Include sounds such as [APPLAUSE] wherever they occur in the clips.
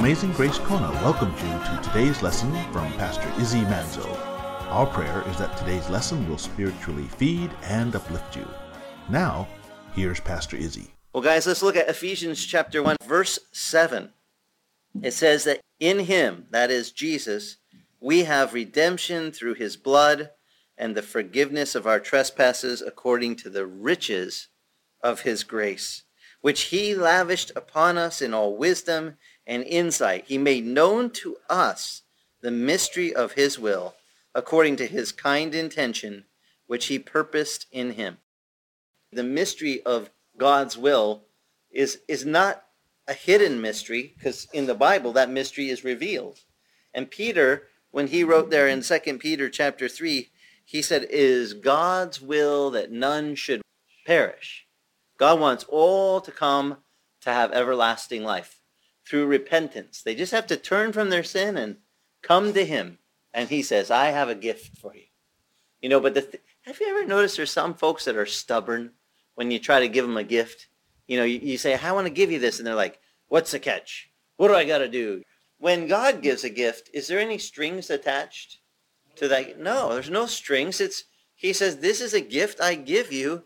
Amazing Grace Kona welcomes you to today's lesson from Pastor Izzy Manzo. Our prayer is that today's lesson will spiritually feed and uplift you. Now, here's Pastor Izzy. Well, guys, let's look at Ephesians chapter 1, verse 7. It says that in him, that is Jesus, we have redemption through his blood and the forgiveness of our trespasses according to the riches of his grace, which he lavished upon us in all wisdom and insight. He made known to us the mystery of his will, according to his kind intention, which he purposed in him. The mystery of God's will is, is not a hidden mystery, because in the Bible that mystery is revealed. And Peter, when he wrote there in 2 Peter chapter 3, he said, It is God's will that none should perish. God wants all to come to have everlasting life through repentance. They just have to turn from their sin and come to him. And he says, I have a gift for you. You know, but th- have you ever noticed there's some folks that are stubborn when you try to give them a gift? You know, you, you say, I want to give you this. And they're like, what's the catch? What do I got to do? When God gives a gift, is there any strings attached? to that. No, there's no strings. It's he says, "This is a gift I give you,"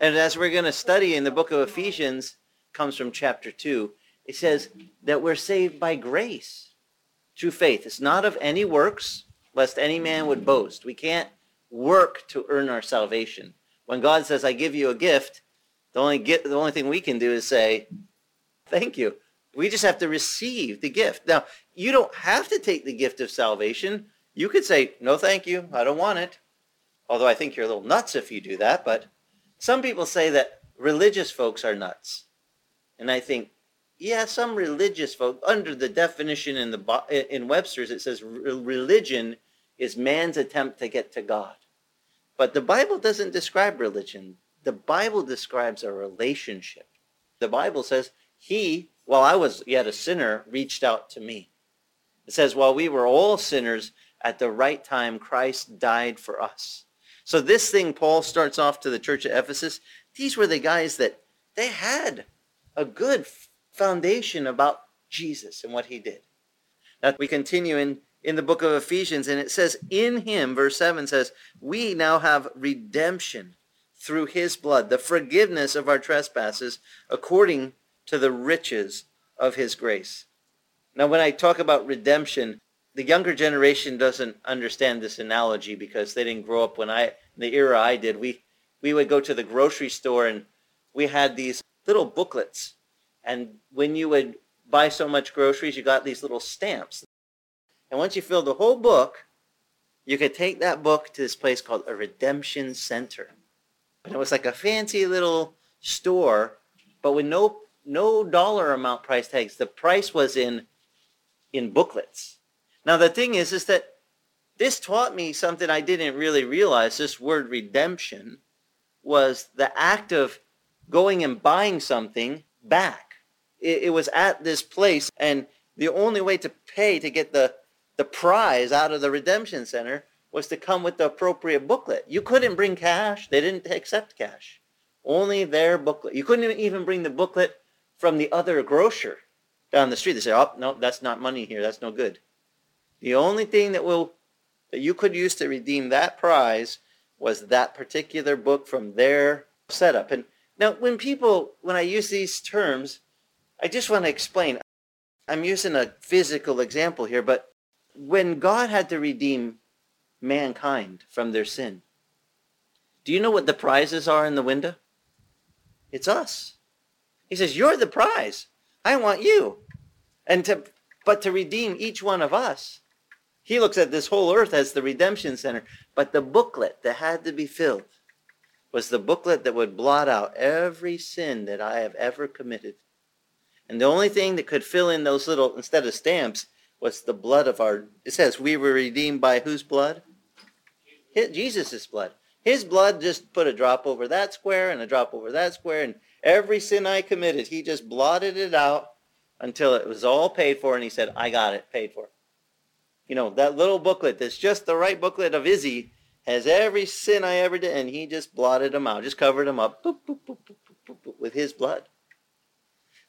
and as we're going to study in the book of Ephesians, comes from chapter two. It says that we're saved by grace through faith. It's not of any works, lest any man would boast. We can't work to earn our salvation. When God says, "I give you a gift," the only the only thing we can do is say, "Thank you." We just have to receive the gift. Now, you don't have to take the gift of salvation you could say, no, thank you. I don't want it. Although I think you're a little nuts if you do that. But some people say that religious folks are nuts. And I think, yeah, some religious folk, under the definition in, the, in Webster's, it says religion is man's attempt to get to God. But the Bible doesn't describe religion. The Bible describes a relationship. The Bible says, he, while I was yet a sinner, reached out to me. It says, while we were all sinners, at the right time, Christ died for us. So this thing, Paul starts off to the church of Ephesus. These were the guys that they had a good foundation about Jesus and what he did. Now we continue in, in the book of Ephesians, and it says, in him, verse 7 says, we now have redemption through his blood, the forgiveness of our trespasses according to the riches of his grace. Now when I talk about redemption, the younger generation doesn't understand this analogy because they didn't grow up when I, the era I did. We, we would go to the grocery store and we had these little booklets. And when you would buy so much groceries, you got these little stamps. And once you filled the whole book, you could take that book to this place called a redemption center. And it was like a fancy little store, but with no no dollar amount price tags. The price was in in booklets. Now the thing is, is that this taught me something I didn't really realize. This word redemption was the act of going and buying something back. It, it was at this place, and the only way to pay to get the, the prize out of the redemption center was to come with the appropriate booklet. You couldn't bring cash. They didn't accept cash. Only their booklet. You couldn't even bring the booklet from the other grocer down the street. They said, oh, no, that's not money here. That's no good. The only thing that will that you could use to redeem that prize was that particular book from their setup. And now when people when I use these terms, I just want to explain. I'm using a physical example here, but when God had to redeem mankind from their sin, do you know what the prizes are in the window? It's us. He says, You're the prize. I want you. And to but to redeem each one of us, he looks at this whole earth as the redemption center. But the booklet that had to be filled was the booklet that would blot out every sin that I have ever committed. And the only thing that could fill in those little, instead of stamps, was the blood of our, it says we were redeemed by whose blood? Jesus' blood. His blood just put a drop over that square and a drop over that square, and every sin I committed, he just blotted it out until it was all paid for, and he said, I got it, paid for you know, that little booklet that's just the right booklet of Izzy has every sin I ever did, and he just blotted them out, just covered them up boop, boop, boop, with his blood.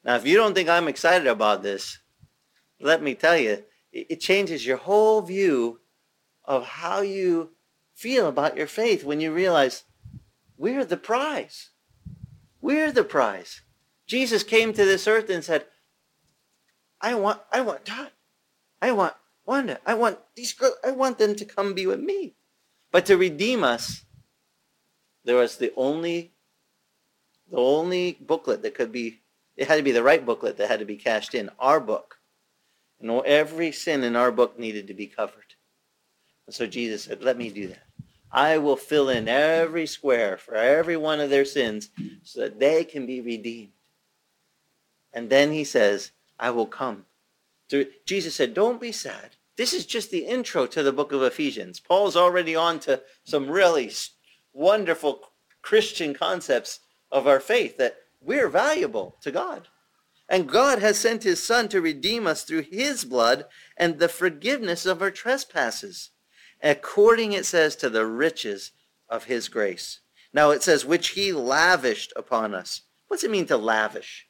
Now, if you don't think I'm excited about this, let me tell you, it changes your whole view of how you feel about your faith when you realize we're the prize. We're the prize. Jesus came to this earth and said, I want, I want Todd. I want Wanda. I want these girls. I want them to come be with me. But to redeem us, there was the only, the only booklet that could be, it had to be the right booklet that had to be cashed in, our book. And every sin in our book needed to be covered. And so Jesus said, let me do that. I will fill in every square for every one of their sins so that they can be redeemed. And then he says, I will come. Jesus said, don't be sad. This is just the intro to the book of Ephesians. Paul's already on to some really wonderful Christian concepts of our faith that we're valuable to God. And God has sent his son to redeem us through his blood and the forgiveness of our trespasses, according, it says, to the riches of his grace. Now it says, which he lavished upon us. What's it mean to lavish?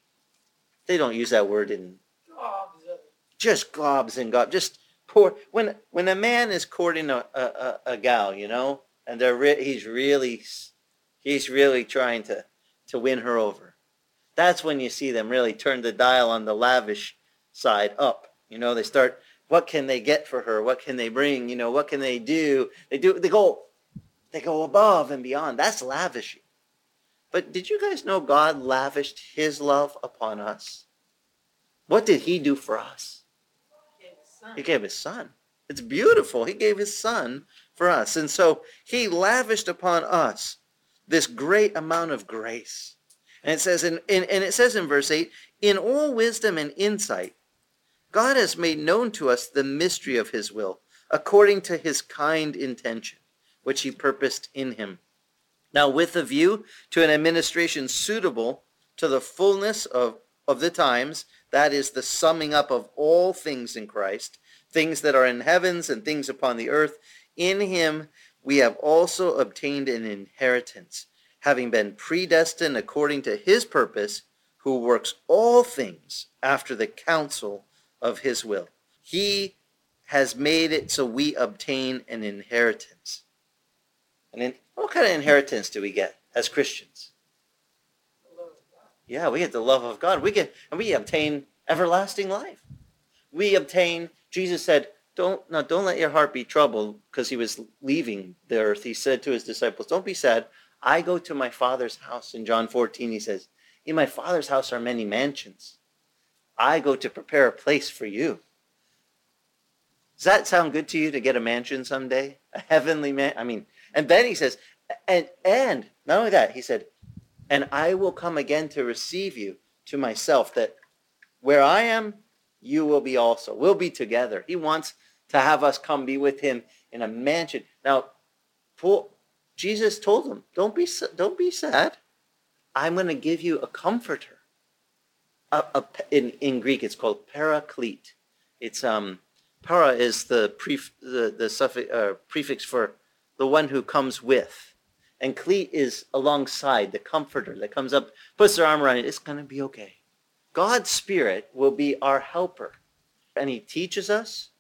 They don't use that word in just gobs and gobs. Just pour. When when a man is courting a, a, a gal, you know, and they're re- he's really he's really trying to to win her over. That's when you see them really turn the dial on the lavish side up. You know, they start. What can they get for her? What can they bring? You know, what can they do? They do. They go. They go above and beyond. That's lavishing. But did you guys know God lavished his love upon us? What did he do for us? He gave his son. It's beautiful. He gave his son for us. And so he lavished upon us this great amount of grace. And it says in, in, and it says in verse 8, in all wisdom and insight, God has made known to us the mystery of his will, according to his kind intention, which he purposed in him. Now, with a view to an administration suitable to the fullness of, of the times, that is the summing up of all things in Christ, things that are in heavens and things upon the earth, in him we have also obtained an inheritance, having been predestined according to his purpose, who works all things after the counsel of his will. He has made it so we obtain an inheritance. And what kind of inheritance do we get as Christians? Yeah, we get the love of God. We get and we obtain everlasting life. We obtain. Jesus said, "Don't now, don't let your heart be troubled," because he was leaving the earth. He said to his disciples, "Don't be sad. I go to my Father's house." In John 14, he says, "In my Father's house are many mansions. I go to prepare a place for you." Does that sound good to you to get a mansion someday? A heavenly man? I mean, and then he says, and and not only that, he said, and I will come again to receive you to myself, that where I am, you will be also. We'll be together. He wants to have us come be with him in a mansion. Now, Paul, Jesus told them, don't be, don't be sad. I'm going to give you a comforter. A, a, in, in Greek, it's called paraclete. It's um, para is the, pref, the, the uh, prefix for the one who comes with. And Cleat is alongside, the comforter that comes up, puts their arm around it. It's going to be okay. God's Spirit will be our helper. And he teaches us.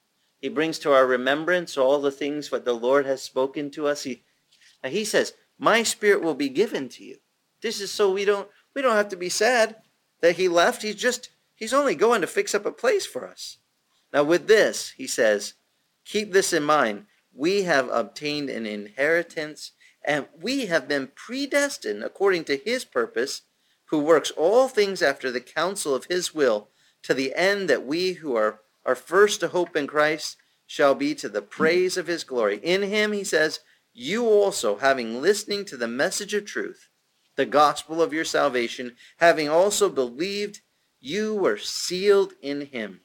He brings to our remembrance all the things that the Lord has spoken to us. He, he says, my spirit will be given to you. This is so we don't, we don't have to be sad that he left. He's just, he's only going to fix up a place for us. Now with this, he says, keep this in mind we have obtained an inheritance and we have been predestined according to his purpose, who works all things after the counsel of his will, to the end that we who are, are first to hope in Christ shall be to the praise of his glory. In him, he says, you also, having listening to the message of truth, the gospel of your salvation, having also believed, you were sealed in him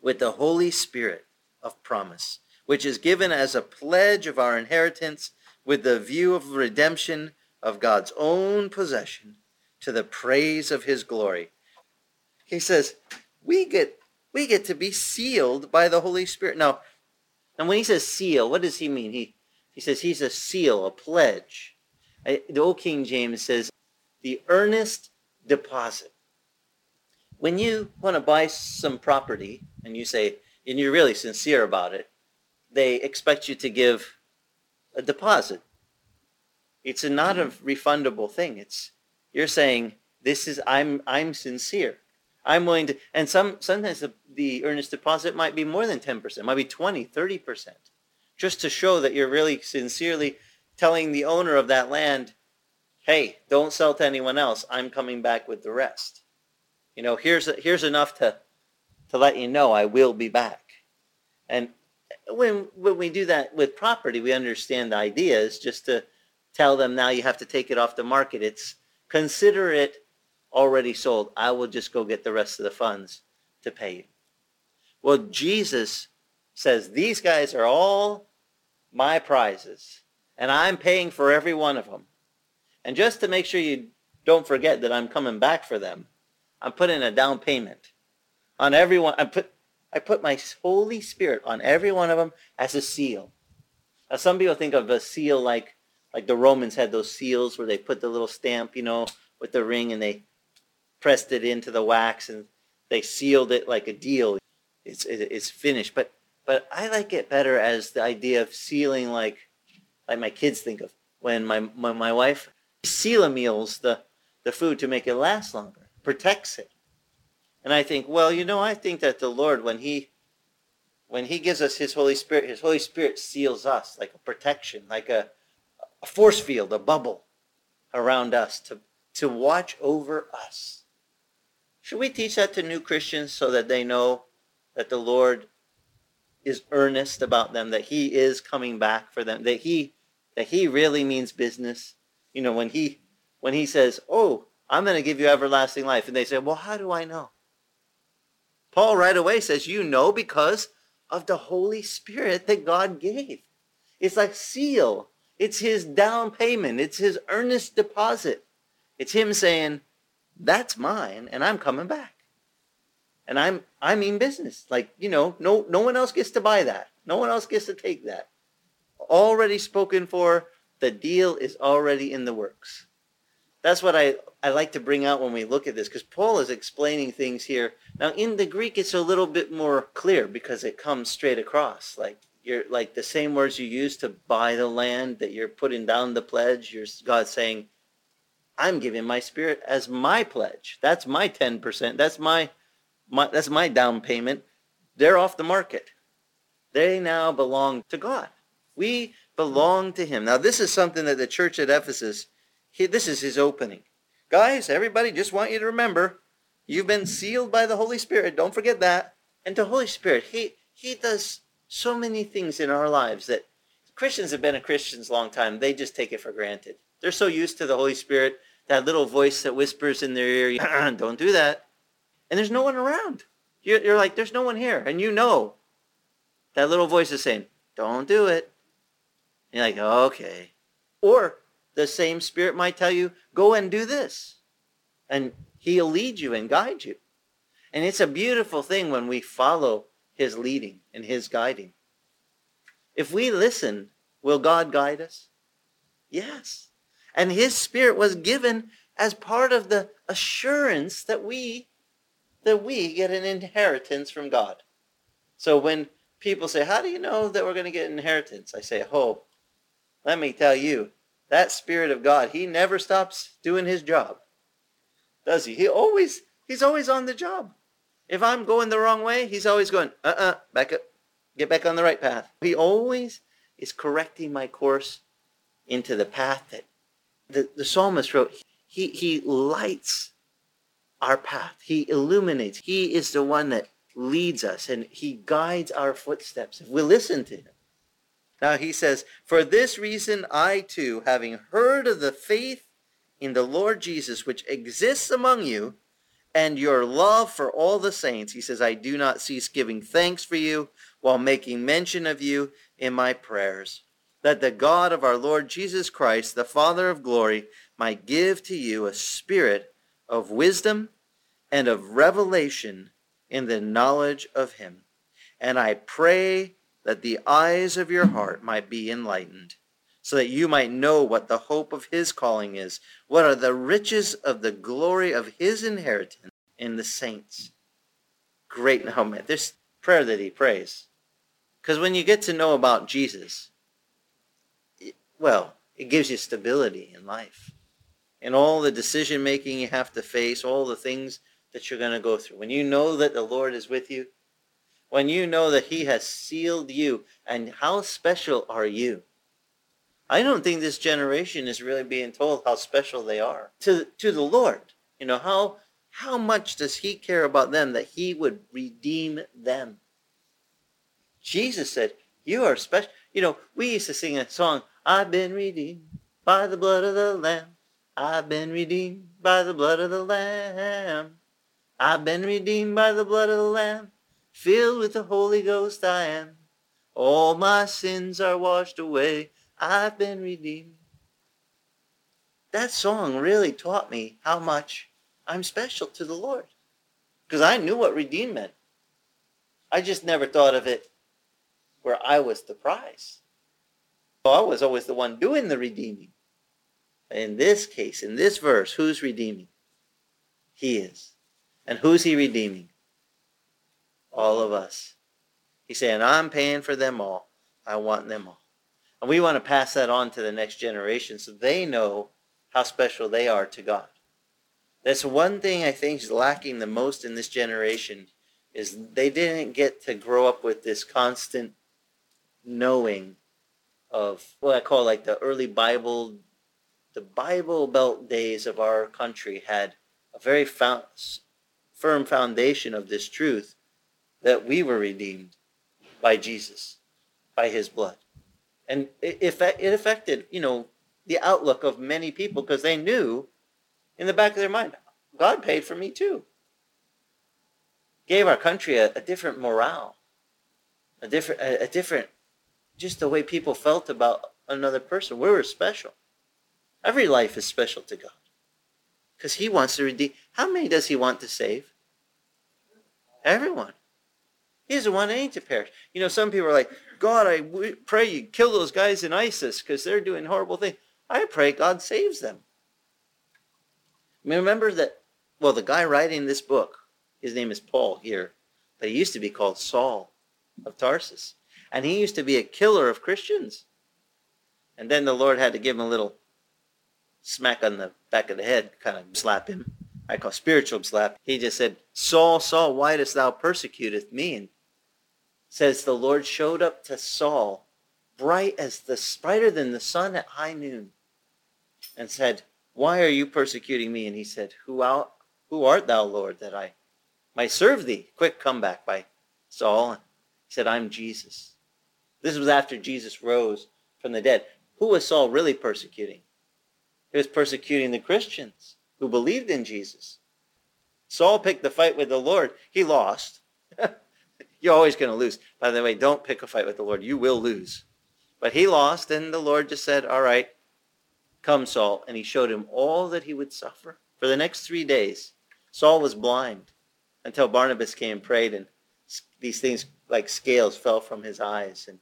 with the Holy Spirit of promise which is given as a pledge of our inheritance with the view of redemption of God's own possession to the praise of his glory. He says, we get we get to be sealed by the Holy Spirit. Now, and when he says seal, what does he mean? He he says he's a seal, a pledge. The old King James says the earnest deposit. when you want to buy some property and you say, and you're really sincere about it, they expect you to give a deposit. It's a not a mm-hmm. refundable thing. It's you're saying this is I'm I'm sincere. I'm willing to and some sometimes the, the earnest deposit might be more than 10%, might be 20, 30%. Just to show that you're really sincerely telling the owner of that land, "Hey, don't sell to anyone else. I'm coming back with the rest." You know, here's here's enough to to let you know I will be back. And when when we do that with property, we understand the idea is just to tell them now you have to take it off the market. It's consider it already sold. I will just go get the rest of the funds to pay you. Well, Jesus says these guys are all my prizes, and I'm paying for every one of them. And just to make sure you don't forget that I'm coming back for them, I'm putting a down payment on everyone. I put I put my Holy Spirit on every one of them as a seal. Now, some people think of a seal like like the Romans had those seals where they put the little stamp, you know, with the ring and they pressed it into the wax and they sealed it like a deal. It's it's finished. But but I like it better as the idea of sealing like like my kids think of when my my, my wife seal meals the the food to make it last longer, protects it. And I think, well, you know, I think that the Lord, when he when he gives us his Holy Spirit, his Holy Spirit seals us like a protection, like a, a force field, a bubble around us to, to watch over us. Should we teach that to new Christians so that they know that the Lord is earnest about them, that he is coming back for them, that he that he really means business? You know, when he when he says, "Oh, I'm going to give you everlasting life," and they say, "Well, how do I know?" Paul right away says, you know because of the Holy Spirit that God gave. It's like seal. It's his down payment. It's his earnest deposit. It's him saying, that's mine and I'm coming back. And I'm I mean business. Like, you know, no no one else gets to buy that. No one else gets to take that. Already spoken for. The deal is already in the works. That's what I, I like to bring out when we look at this, because Paul is explaining things here. Now, in the Greek, it's a little bit more clear because it comes straight across. Like you're like the same words you use to buy the land that you're putting down the pledge. You're God saying, "I'm giving my spirit as my pledge. That's my ten percent. That's my, my that's my down payment. They're off the market. They now belong to God. We belong to Him. Now, this is something that the church at Ephesus he, this is his opening. Guys, everybody, just want you to remember, you've been sealed by the Holy Spirit. Don't forget that. And the Holy Spirit, he, he does so many things in our lives that Christians have been a Christians a long time. They just take it for granted. They're so used to the Holy Spirit, that little voice that whispers in their ear, [CLEARS THROAT] don't do that. And there's no one around. You're, you're like, there's no one here. And you know that little voice is saying, don't do it. And you're like, okay. Or the same Spirit might tell you, go and do this. And he'll lead you and guide you. And it's a beautiful thing when we follow his leading and his guiding. If we listen, will God guide us? Yes. And his spirit was given as part of the assurance that we that we get an inheritance from God. So when people say, "How do you know that we're going to get an inheritance?" I say, "Oh, let me tell you, that Spirit of God, he never stops doing his job. Does he? He always, he's always on the job. If I'm going the wrong way, he's always going, uh-uh, back up, get back on the right path. He always is correcting my course into the path that the, the psalmist wrote. He, he lights our path. He illuminates. He is the one that leads us and he guides our footsteps if we listen to him. Now he says, For this reason I too, having heard of the faith in the Lord Jesus which exists among you, and your love for all the saints, he says, I do not cease giving thanks for you while making mention of you in my prayers, that the God of our Lord Jesus Christ, the Father of glory, might give to you a spirit of wisdom and of revelation in the knowledge of him. And I pray that the eyes of your heart might be enlightened, so that you might know what the hope of his calling is, what are the riches of the glory of his inheritance in the saints. Great. [LAUGHS] Oh man, this prayer that he prays. Because when you get to know about Jesus, well, it gives you stability in life. And all the decision making you have to face, all the things that you're going to go through. When you know that the Lord is with you, when you know that he has sealed you, and how special are you? I don't think this generation is really being told how special they are to, to the Lord. You know, how, how much does he care about them that he would redeem them? Jesus said, you are special. You know, we used to sing a song, I've been redeemed by the blood of the Lamb. I've been redeemed by the blood of the Lamb. I've been redeemed by the blood of the Lamb. Filled with the Holy Ghost I am. All my sins are washed away. I've been redeemed. That song really taught me how much I'm special to the Lord. Because I knew what redeemed meant. I just never thought of it where I was the prize. I was always the one doing the redeeming. In this case, in this verse, who's redeeming? He is. And who's he redeeming? All of us. He's saying, I'm paying for them all. I want them all. And we want to pass that on to the next generation so they know how special they are to God. That's one thing I think is lacking the most in this generation is they didn't get to grow up with this constant knowing of what I call like the early Bible, the Bible Belt days of our country had a very found, firm foundation of this truth that we were redeemed by Jesus, by his blood. And it, it affected, you know, the outlook of many people because they knew in the back of their mind, God paid for me too. Gave our country a, a different morale, a different, a, a different just the way people felt about another person. We were special. Every life is special to God. Because he wants to redeem. How many does he want to save? Everyone. He doesn't want any to perish. You know, some people are like, God, I pray you kill those guys in ISIS because they're doing horrible things. I pray God saves them. I mean, remember that, well, the guy writing this book, his name is Paul here, but he used to be called Saul of Tarsus. And he used to be a killer of Christians. And then the Lord had to give him a little smack on the back of the head, kind of slap him. I call spiritual slap. He just said, Saul, Saul, why dost thou persecutest me? And says the Lord showed up to Saul, bright as the brighter than the sun at high noon, and said, Why are you persecuting me? And he said, Who out who art thou, Lord, that I might serve thee? Quick comeback by Saul. And He said, I'm Jesus. This was after Jesus rose from the dead. Who was Saul really persecuting? He was persecuting the Christians who believed in Jesus. Saul picked the fight with the Lord. He lost. [LAUGHS] You're always going to lose. By the way, don't pick a fight with the Lord. You will lose. But he lost, and the Lord just said, all right, come, Saul. And he showed him all that he would suffer. For the next three days, Saul was blind until Barnabas came and prayed, and these things like scales fell from his eyes. And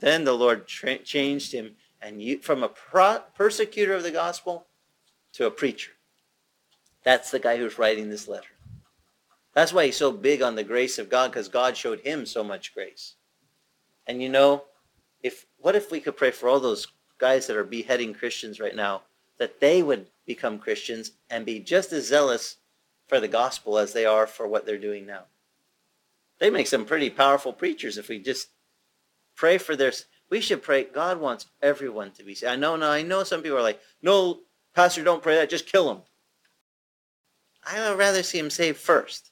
then the Lord tra- changed him and you, from a pro- persecutor of the gospel to a preacher. That's the guy who's writing this letter. That's why he's so big on the grace of God, because God showed him so much grace. And you know, if what if we could pray for all those guys that are beheading Christians right now, that they would become Christians and be just as zealous for the gospel as they are for what they're doing now. They make some pretty powerful preachers if we just pray for their we should pray. God wants everyone to be saved. I know no i know some people are like no pastor don't pray that. Just kill them i would rather see him saved first.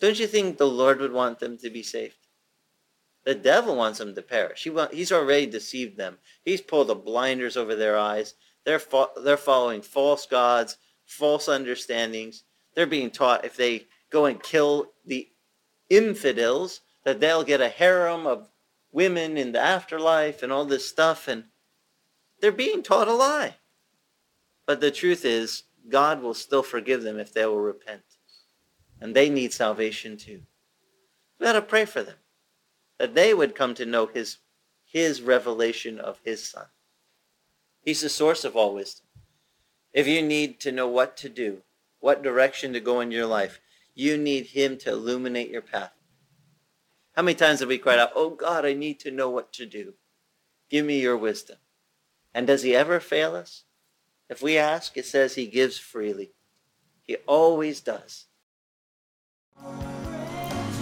Don't you think the lord would want them to be saved? The devil wants them to perish. He want, he's already deceived them. He's pulled the blinders over their eyes. They're, fo- they're following false gods false understandings. They're being taught if they go and kill the infidels that they'll get a harem of women in the afterlife and all this stuff. And they're being taught a lie. But the truth is, God will still forgive them if they will repent. And they need salvation too. We got to pray for them. That they would come to know his, his revelation of his son. He's the source of all wisdom. If you need to know what to do, what direction to go in your life. You need him to illuminate your path. How many times have we cried out, Oh God, I need to know what to do. Give me your wisdom. And does he ever fail us? If we ask, it says he gives freely. He always does.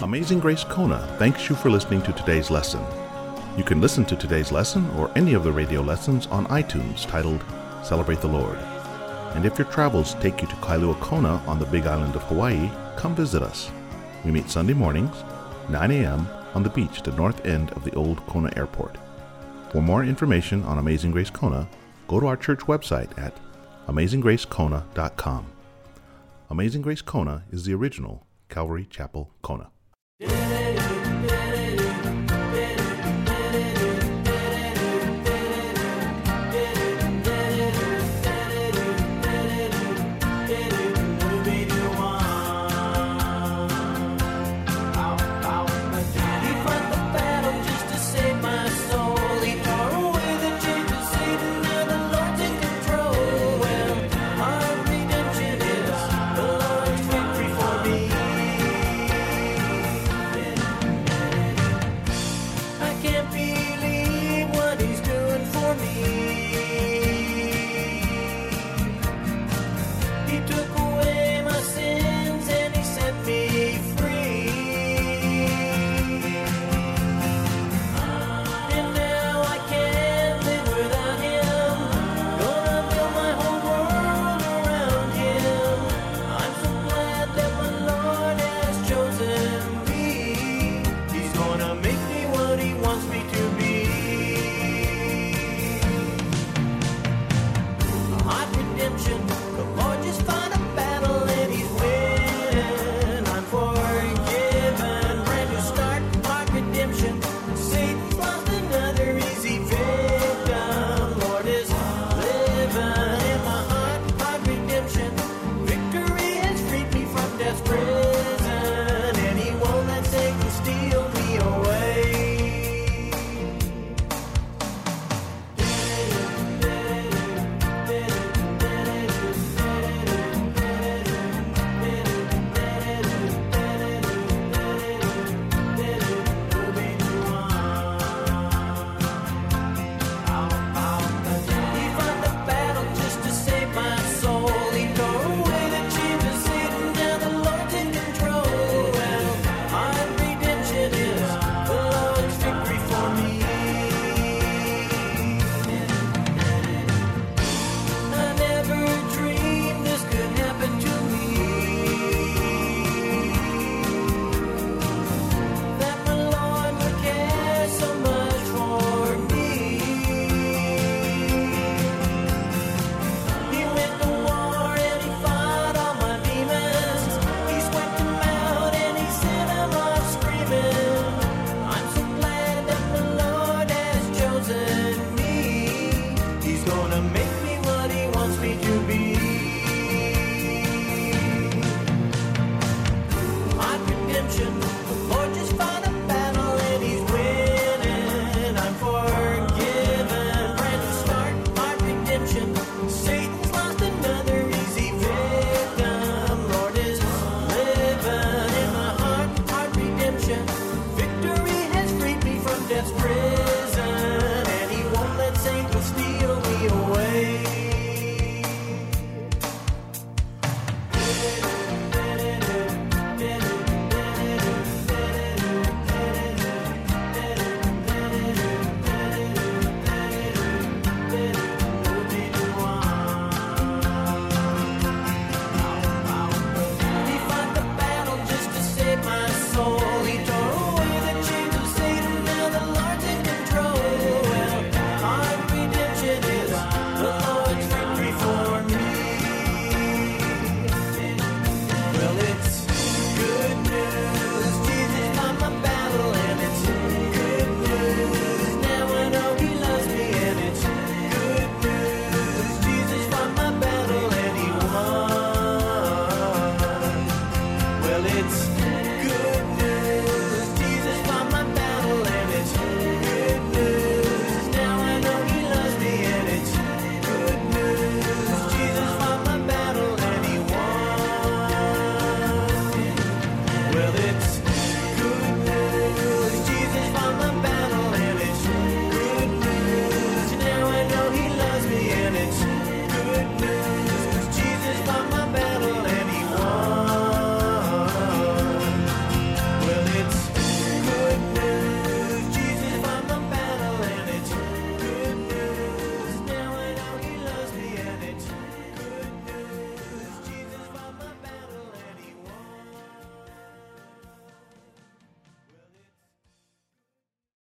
Amazing Grace Kona thanks you for listening to today's lesson. You can listen to today's lesson or any of the radio lessons on iTunes titled Celebrate the Lord. And if your travels take you to Kailua Kona on the big island of Hawaii, come visit us. We meet Sunday mornings, 9 a.m., on the beach at the north end of the old Kona Airport. For more information on Amazing Grace Kona, go to our church website at amazinggracekona.com. Amazing Grace Kona is the original Calvary Chapel Kona.